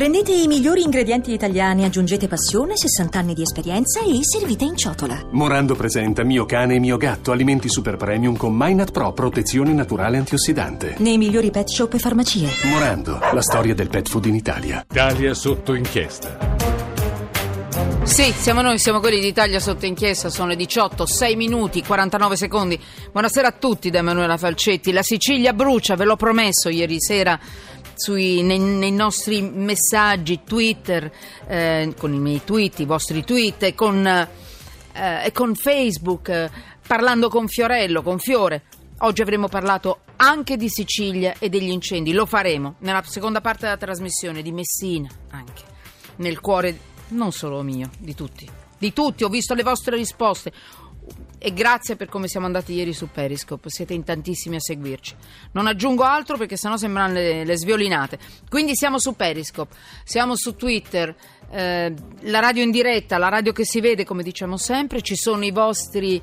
Prendete i migliori ingredienti italiani, aggiungete passione, 60 anni di esperienza e servite in ciotola. Morando presenta Mio cane e mio gatto, alimenti super premium con Minat Pro, protezione naturale antiossidante. Nei migliori pet shop e farmacie. Morando, la storia del pet food in Italia. Italia sotto inchiesta. Sì, siamo noi, siamo quelli d'Italia sotto inchiesta, sono le 18, 6 minuti, 49 secondi. Buonasera a tutti da Emanuela Falcetti. La Sicilia brucia, ve l'ho promesso ieri sera sui, nei, nei, nostri messaggi, Twitter, eh, con i miei tweet, i vostri tweet e con, eh, con Facebook, eh, parlando con Fiorello, con Fiore. Oggi avremo parlato anche di Sicilia e degli incendi, lo faremo nella seconda parte della trasmissione di Messina, anche nel cuore non solo mio, di tutti. Di tutti, ho visto le vostre risposte e grazie per come siamo andati ieri su Periscope, siete in tantissimi a seguirci. Non aggiungo altro perché sennò sembrano le, le sviolinate. Quindi siamo su Periscope, siamo su Twitter, eh, la radio in diretta, la radio che si vede come diciamo sempre, ci sono i vostri...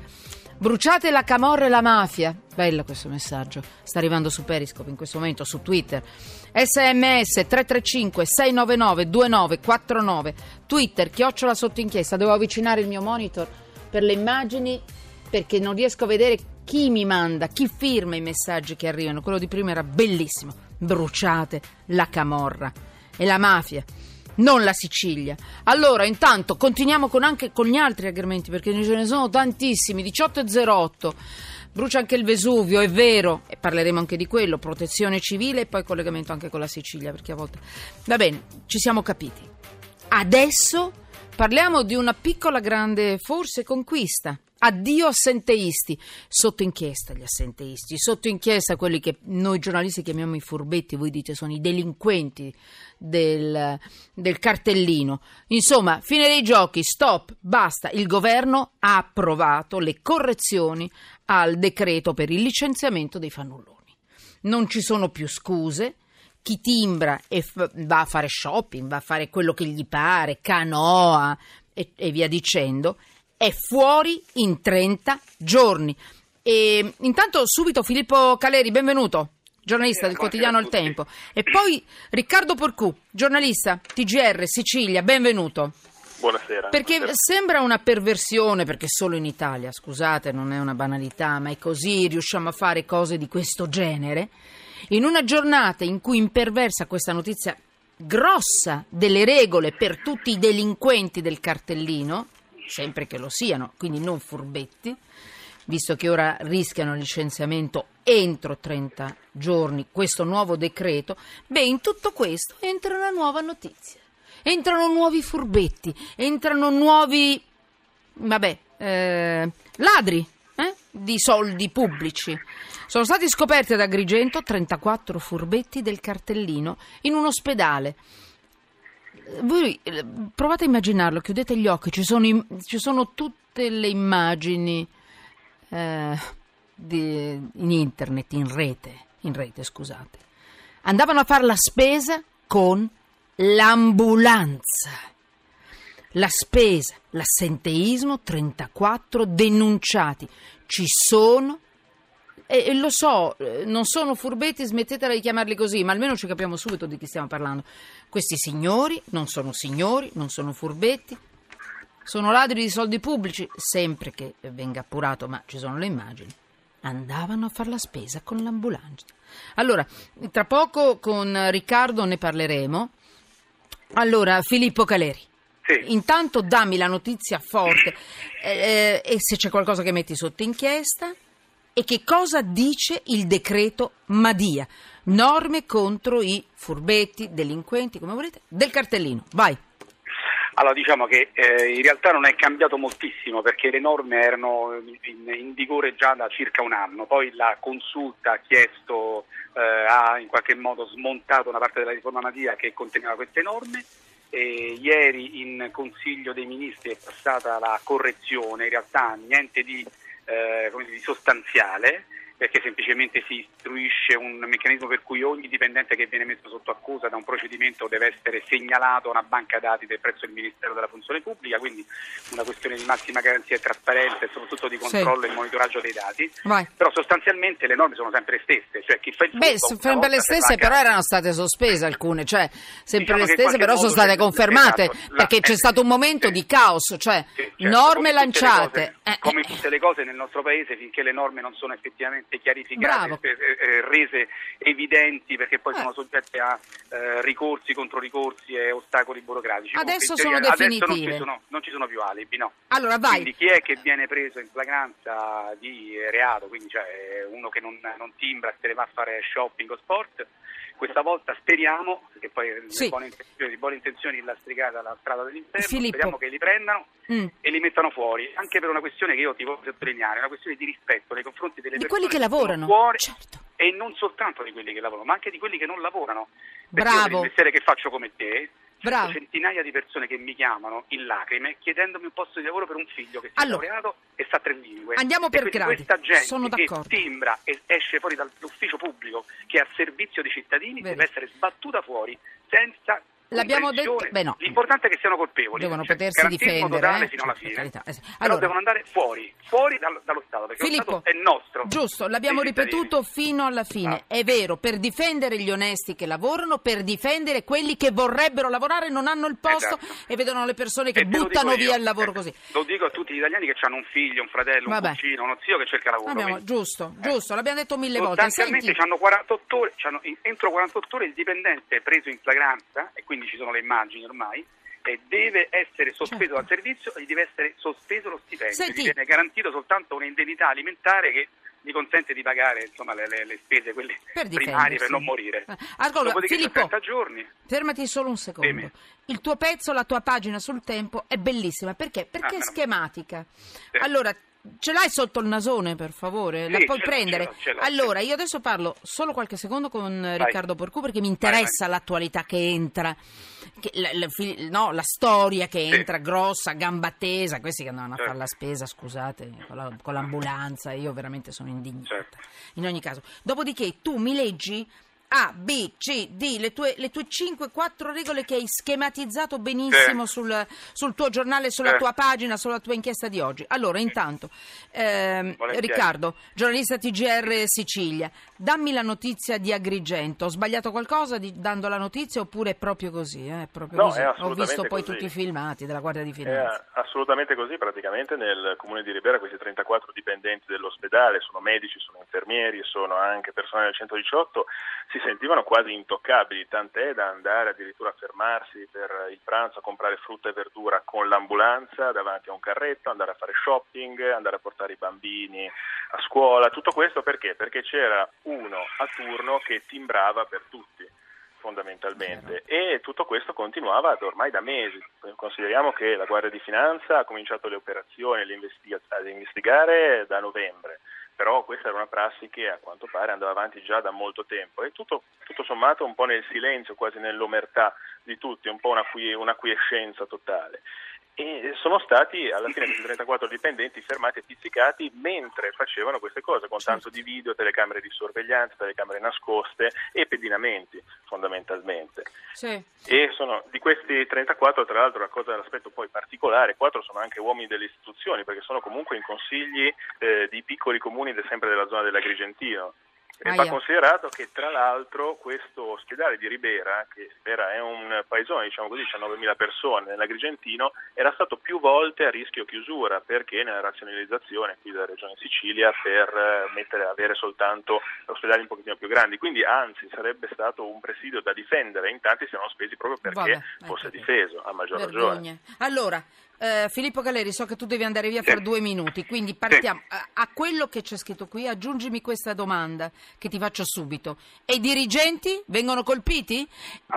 Bruciate la camorra e la mafia. Bello questo messaggio. Sta arrivando su Periscope in questo momento, su Twitter. SMS 335 699 2949. Twitter, chiocciola sotto inchiesta. Devo avvicinare il mio monitor per le immagini perché non riesco a vedere chi mi manda, chi firma i messaggi che arrivano. Quello di prima era bellissimo. Bruciate la camorra e la mafia. Non la Sicilia. Allora, intanto, continuiamo con anche con gli altri argomenti perché ce ne sono tantissimi. 18.08. Brucia anche il Vesuvio, è vero, e parleremo anche di quello, protezione civile e poi collegamento anche con la Sicilia, perché a volte... Va bene, ci siamo capiti. Adesso parliamo di una piccola grande, forse, conquista. Addio assenteisti, sotto inchiesta gli assenteisti, sotto inchiesta quelli che noi giornalisti chiamiamo i furbetti, voi dite sono i delinquenti del, del cartellino. Insomma, fine dei giochi, stop, basta, il governo ha approvato le correzioni al decreto per il licenziamento dei fannulloni. Non ci sono più scuse, chi timbra e f- va a fare shopping, va a fare quello che gli pare, canoa e, e via dicendo, è fuori in 30 giorni. E intanto subito Filippo Caleri, benvenuto, giornalista del quotidiano Il Tempo. E poi Riccardo Porcù, giornalista TGR Sicilia, benvenuto. Buonasera. Perché Buonasera. sembra una perversione, perché solo in Italia, scusate, non è una banalità, ma è così, riusciamo a fare cose di questo genere. In una giornata in cui imperversa questa notizia grossa delle regole per tutti i delinquenti del cartellino, sempre che lo siano, quindi non furbetti, visto che ora rischiano il licenziamento entro 30 giorni, questo nuovo decreto, beh, in tutto questo entra una nuova notizia. Entrano nuovi furbetti, entrano nuovi, vabbè, eh, ladri eh, di soldi pubblici. Sono stati scoperti ad Agrigento 34 furbetti del cartellino in un ospedale voi eh, provate a immaginarlo, chiudete gli occhi, ci sono, ci sono tutte le immagini eh, di, in internet, in rete, in rete, scusate. Andavano a fare la spesa con l'ambulanza. La spesa, l'assenteismo, 34 denunciati. Ci sono e, lo so, eh, non sono furbetti, smettetela di chiamarli così, ma almeno ci capiamo subito di chi stiamo parlando. Questi signori non sono signori, non sono furbetti, sono ladri di soldi pubblici, sempre che venga appurato, ma ci sono le immagini. Andavano a fare la spesa con l'ambulanza. Allora, tra poco con Riccardo ne parleremo. Allora, Filippo Caleri. Sì. Intanto dammi la notizia forte eh, e se c'è qualcosa che metti sotto inchiesta e che cosa dice il decreto Madia. Norme contro i furbetti, delinquenti, come volete, del cartellino. Vai. Allora diciamo che eh, in realtà non è cambiato moltissimo perché le norme erano in, in vigore già da circa un anno, poi la consulta ha chiesto, eh, ha in qualche modo smontato una parte della riforma Madia che conteneva queste norme. E ieri in Consiglio dei Ministri è passata la correzione, in realtà niente di eh, di sostanziale perché semplicemente si istruisce un meccanismo per cui ogni dipendente che viene messo sotto accusa da un procedimento deve essere segnalato a una banca dati del presso il Ministero della Funzione Pubblica, quindi una questione di massima garanzia e trasparenza e soprattutto di controllo sì. e monitoraggio dei dati. Vai. Però sostanzialmente le norme sono sempre le stesse, cioè chi fa il Beh, sempre le stesse, però erano state sospese alcune, cioè sempre diciamo le stesse, però sono state confermate, esatto, perché la, c'è stato un momento sì. di caos, cioè sì, certo, norme lanciate. Cose, eh, come tutte le cose nel nostro paese, finché le norme non sono effettivamente chiarificate, eh, eh, rese evidenti, perché poi eh. sono soggette a eh, ricorsi, controricorsi e ostacoli burocratici. Adesso sono definitive. Adesso non ci sono, non ci sono più alibi, no. Allora vai. Quindi chi è che viene preso in flagranza di reato, quindi cioè uno che non, non timbra, se ne va a fare shopping o sport, questa volta speriamo, perché poi sì. le buone intenzioni, di buone intenzioni lastricata la strada dell'inferno, Filippo. speriamo che li prendano mm. e li mettano fuori, anche per una questione che io ti voglio sottolineare, una questione di rispetto nei confronti delle di persone che lavorano. Fuori, certo. E non soltanto di quelli che lavorano, ma anche di quelli che non lavorano. Perché Bravo. io per il mestiere che faccio come te, Bravo. centinaia di persone che mi chiamano in lacrime chiedendomi un posto di lavoro per un figlio che si allora, è laureato e sa tre lingue. Andiamo per gradi. Questa gente Sono che d'accordo. timbra e esce fuori dall'ufficio pubblico che è a servizio dei cittadini Vedi. deve essere sbattuta fuori senza L'abbiamo detto, beh no. L'importante è che siano colpevoli. Devono cioè, potersi difendere. eh? fino alla fine. carità, eh, Allora, devono andare fuori, fuori dallo, dallo Stato, perché Filippo, lo Stato è nostro. Giusto, l'abbiamo ripetuto fino alla fine. Ah. È vero, per difendere gli onesti che lavorano, per difendere quelli che vorrebbero lavorare non hanno il posto Esatto. e vedono le persone che E buttano io. via il lavoro Eh, così. Lo dico a tutti gli italiani che hanno un figlio, un fratello, Vabbè. un cugino, uno zio che cerca lavoro. Abbiamo- giusto, giusto, l'abbiamo detto mille volte. Sostanzialmente Senti, c'hanno 48 ore, entro 48 ore il dipendente è preso in flagranza, e quindi ci sono le immagini ormai, e deve essere sospeso Certo. dal servizio e gli deve essere sospeso lo stipendio. Senti. Gli viene garantito soltanto un'indennità alimentare che gli consente di pagare insomma, le, le- le spese quelle per primarie per non morire. Allora, Dopodiché Filippo, 60 giorni. fermati solo un secondo. Dimmi. Il tuo pezzo, la tua pagina sul tempo è bellissima. Perché? Perché Ah, è schematica. Sì. Allora, ce l'hai sotto il nasone, per favore? La Sì, puoi ce l'ho, prendere? ce l'ho, ce l'ho, allora, io adesso parlo solo qualche secondo con eh, Vai. Riccardo Porcu perché mi interessa l'attualità che entra. che- la, la no, la storia che Sì. entra grossa, gamba tesa, questi che andavano a Certo. fare la spesa, scusate, con, la- con l'ambulanza, io veramente sono indignata. Certo. In ogni caso, dopodiché tu mi leggi A, B, C, D, le tue, le tue 5-4 regole che hai schematizzato benissimo Sì. sul, sul tuo giornale, sulla Sì. tua pagina, sulla tua inchiesta di oggi. Allora, intanto, ehm. Riccardo, giornalista TGR Sicilia, dammi la notizia di Agrigento. Ho sbagliato qualcosa di- dando la notizia oppure è proprio così? eh? È proprio No, così? è Ho visto poi così. tutti i filmati della Guardia di È Finanza. assolutamente così, praticamente nel comune di Ribera questi 34 dipendenti dell'ospedale, sono medici, sono infermieri, sono anche personale del 118, si sentivano quasi intoccabili, tant'è da andare addirittura a fermarsi per il pranzo a comprare frutta e verdura con l'ambulanza davanti a un carretto, andare a fare shopping, andare a portare i bambini a scuola, tutto questo perché? Perché c'era uno a turno che timbrava per tutti fondamentalmente e tutto questo continuava ormai da mesi. Consideriamo che la Guardia di Finanza ha cominciato le operazioni ad investigare da novembre, però questa era una prassi che a quanto pare andava avanti già da molto tempo e tutto, tutto sommato un po' nel silenzio, quasi nell'omertà di tutti, un po' una, una quiescenza totale. E sono stati alla fine questi 34 dipendenti fermati e pizzicati mentre facevano queste cose, con tanto di video, telecamere di sorveglianza, telecamere nascoste e pedinamenti fondamentalmente. Sì. E sono di questi 34, tra l'altro, la cosa l'aspetto poi particolare, quattro sono anche uomini delle istituzioni, perché sono comunque in consigli eh, di piccoli comuni de- sempre della zona dell'Agrigentino. E va considerato che tra l'altro questo ospedale di Ribera, che Ribera è un paesone, diciamo così, 19.000 persone nell'Agrigentino, era stato più volte a rischio chiusura perché nella razionalizzazione qui della Regione Sicilia per eh, mettere, avere soltanto ospedali un pochettino più grandi. Quindi anzi sarebbe stato un presidio da difendere, in tanti si erano spesi proprio perché Vabbè, fosse ecco qui. difeso, a maggior ragione. Vergogne. Allora, eh, Filippo Caleri, so che tu devi andare via Sì. fra due minuti, quindi partiamo. A, a quello che c'è scritto qui, aggiungimi questa domanda che ti faccio subito. E i dirigenti vengono colpiti?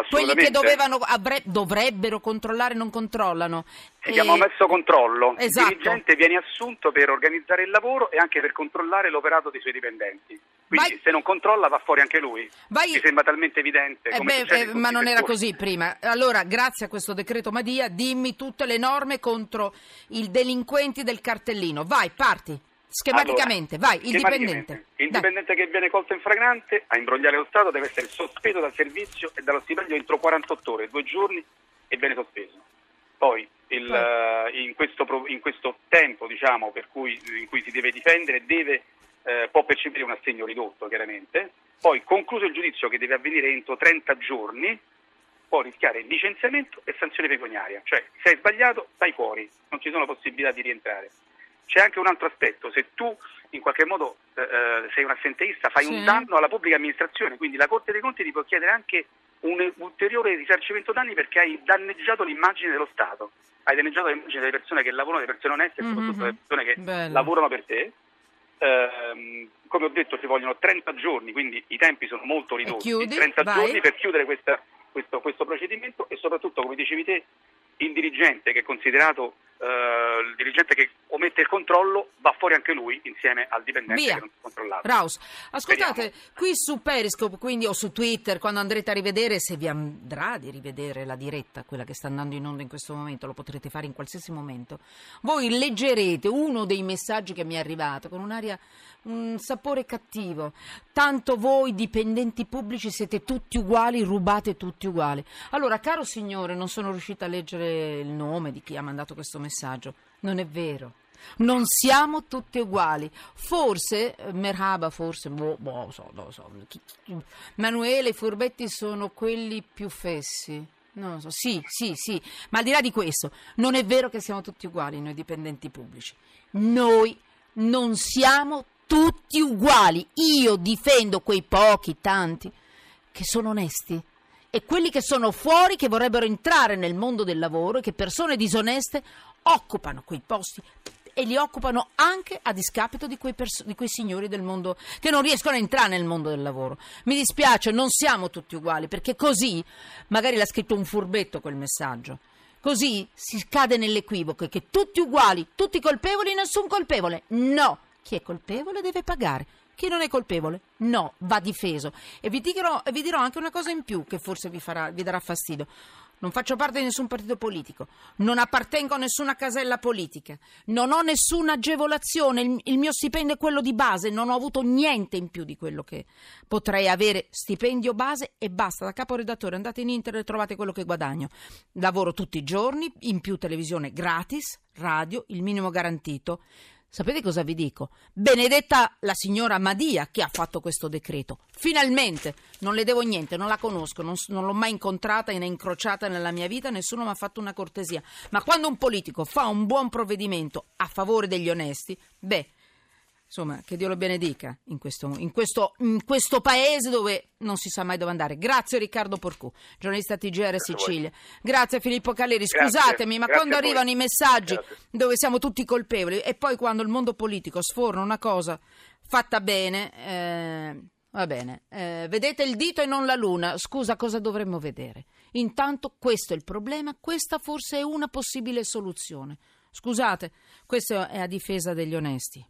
Quelli che dovevano, avre- dovrebbero controllare non controllano. Si E- chiama messo controllo. Esatto. Il dirigente viene assunto per organizzare il lavoro e anche per controllare l'operato dei suoi dipendenti. Quindi Vai- se non controlla va fuori anche lui. Vai- Mi sembra talmente evidente. Eh beh, eh, ma non era così prima. Allora, grazie a questo decreto Madia, dimmi tutte le norme contro i delinquenti del cartellino. Vai, parti. schematicamente, Allora, vai, il dipendente. Il dipendente che viene colto in fragrante a imbrogliare lo Stato deve essere sospeso dal servizio e dallo stipendio entro 48 ore, due giorni e viene sospeso. Poi il, Poi. eh, in, questo, in questo tempo diciamo, per cui, in cui si deve difendere deve, eh, può percepire un assegno ridotto chiaramente. Poi concluso il giudizio che deve avvenire entro 30 giorni può rischiare licenziamento e sanzione pecuniaria, cioè se hai sbagliato stai fuori, non ci sono possibilità di rientrare. C'è anche un altro aspetto, se tu in qualche modo eh, eh, sei un assenteista fai Sì. un danno alla pubblica amministrazione, quindi la Corte dei Conti ti può chiedere anche un ulteriore risarcimento danni perché hai danneggiato l'immagine dello Stato, hai danneggiato l'immagine delle persone che lavorano, delle persone oneste e Mhm. soprattutto delle persone che Bello. lavorano per te. Ehm, come ho detto ci vogliono 30 giorni, quindi i tempi sono molto ridotti, chiudi, 30 vai. giorni per chiudere questa- questo, questo procedimento e soprattutto, come dicevi te, il dirigente che è considerato eh, il dirigente che omette il controllo va fuori anche lui insieme al dipendente Via. che non si controllava. Raus, ascoltate, Speriamo. qui su Periscope, quindi o su Twitter, quando andrete a rivedere, se vi andrà di rivedere la diretta, quella che sta andando in onda in questo momento, lo potrete fare in qualsiasi momento. Voi leggerete uno dei messaggi che mi è arrivato con un'aria, un sapore cattivo. Tanto voi dipendenti pubblici siete tutti uguali, rubate tutti uguali. Allora, caro signore, non sono riuscita a leggere il nome di chi ha mandato questo messaggio. Non è vero. Non siamo tutti uguali. Forse, eh, Merhaba, forse, boh, boh, so, lo so. Manuele, i furbetti sono quelli più fessi. Non so, sì, sì, sì, ma al di là di questo, non è vero che siamo tutti uguali noi dipendenti pubblici. Noi non siamo tutti uguali. Io difendo quei pochi, tanti, che sono onesti e quelli che sono fuori, che vorrebbero entrare nel mondo del lavoro e che persone disoneste occupano quei posti e li occupano anche a discapito di quei, pers- di quei signori del mondo che non riescono a entrare nel mondo del lavoro. Mi dispiace, non siamo tutti uguali, perché così magari l'ha scritto un furbetto quel messaggio. Così si cade nell'equivoco che tutti uguali, tutti colpevoli, nessun colpevole. No, chi è colpevole deve pagare. Chi non è colpevole, no, va difeso. E vi dirò, vi dirò anche una cosa in più che forse vi, farà- vi darà fastidio. Non faccio parte di nessun partito politico, non appartengo a nessuna casella politica, non ho nessuna agevolazione, il, il mio stipendio è quello di base, non ho avuto niente in più di quello che potrei avere. Stipendio base e basta, da caporedattore andate in internet e trovate quello che guadagno. Lavoro tutti i giorni, in più televisione gratis, radio, il minimo garantito. Sapete cosa vi dico? Benedetta la signora Madia che ha fatto questo decreto. Finalmente! Non le devo niente, non la conosco, non, non l'ho mai incontrata né incrociata nella mia vita, nessuno mi ha fatto una cortesia. Ma quando un politico fa un buon provvedimento a favore degli onesti, beh, insomma, che Dio lo benedica in questo, in questo- in questo paese dove non si sa mai dove andare. Grazie Riccardo Porcù, giornalista TGR Sicilia. Grazie Filippo Caleri. Grazie. Scusatemi, ma Grazie quando arrivano i messaggi Grazie. dove siamo tutti colpevoli e poi quando il mondo politico sforna una cosa fatta bene, eh, va bene, eh, vedete il dito e non la luna, scusa cosa dovremmo vedere? Intanto questo è il problema, questa forse è una possibile soluzione. Scusate, questo è a difesa degli onesti.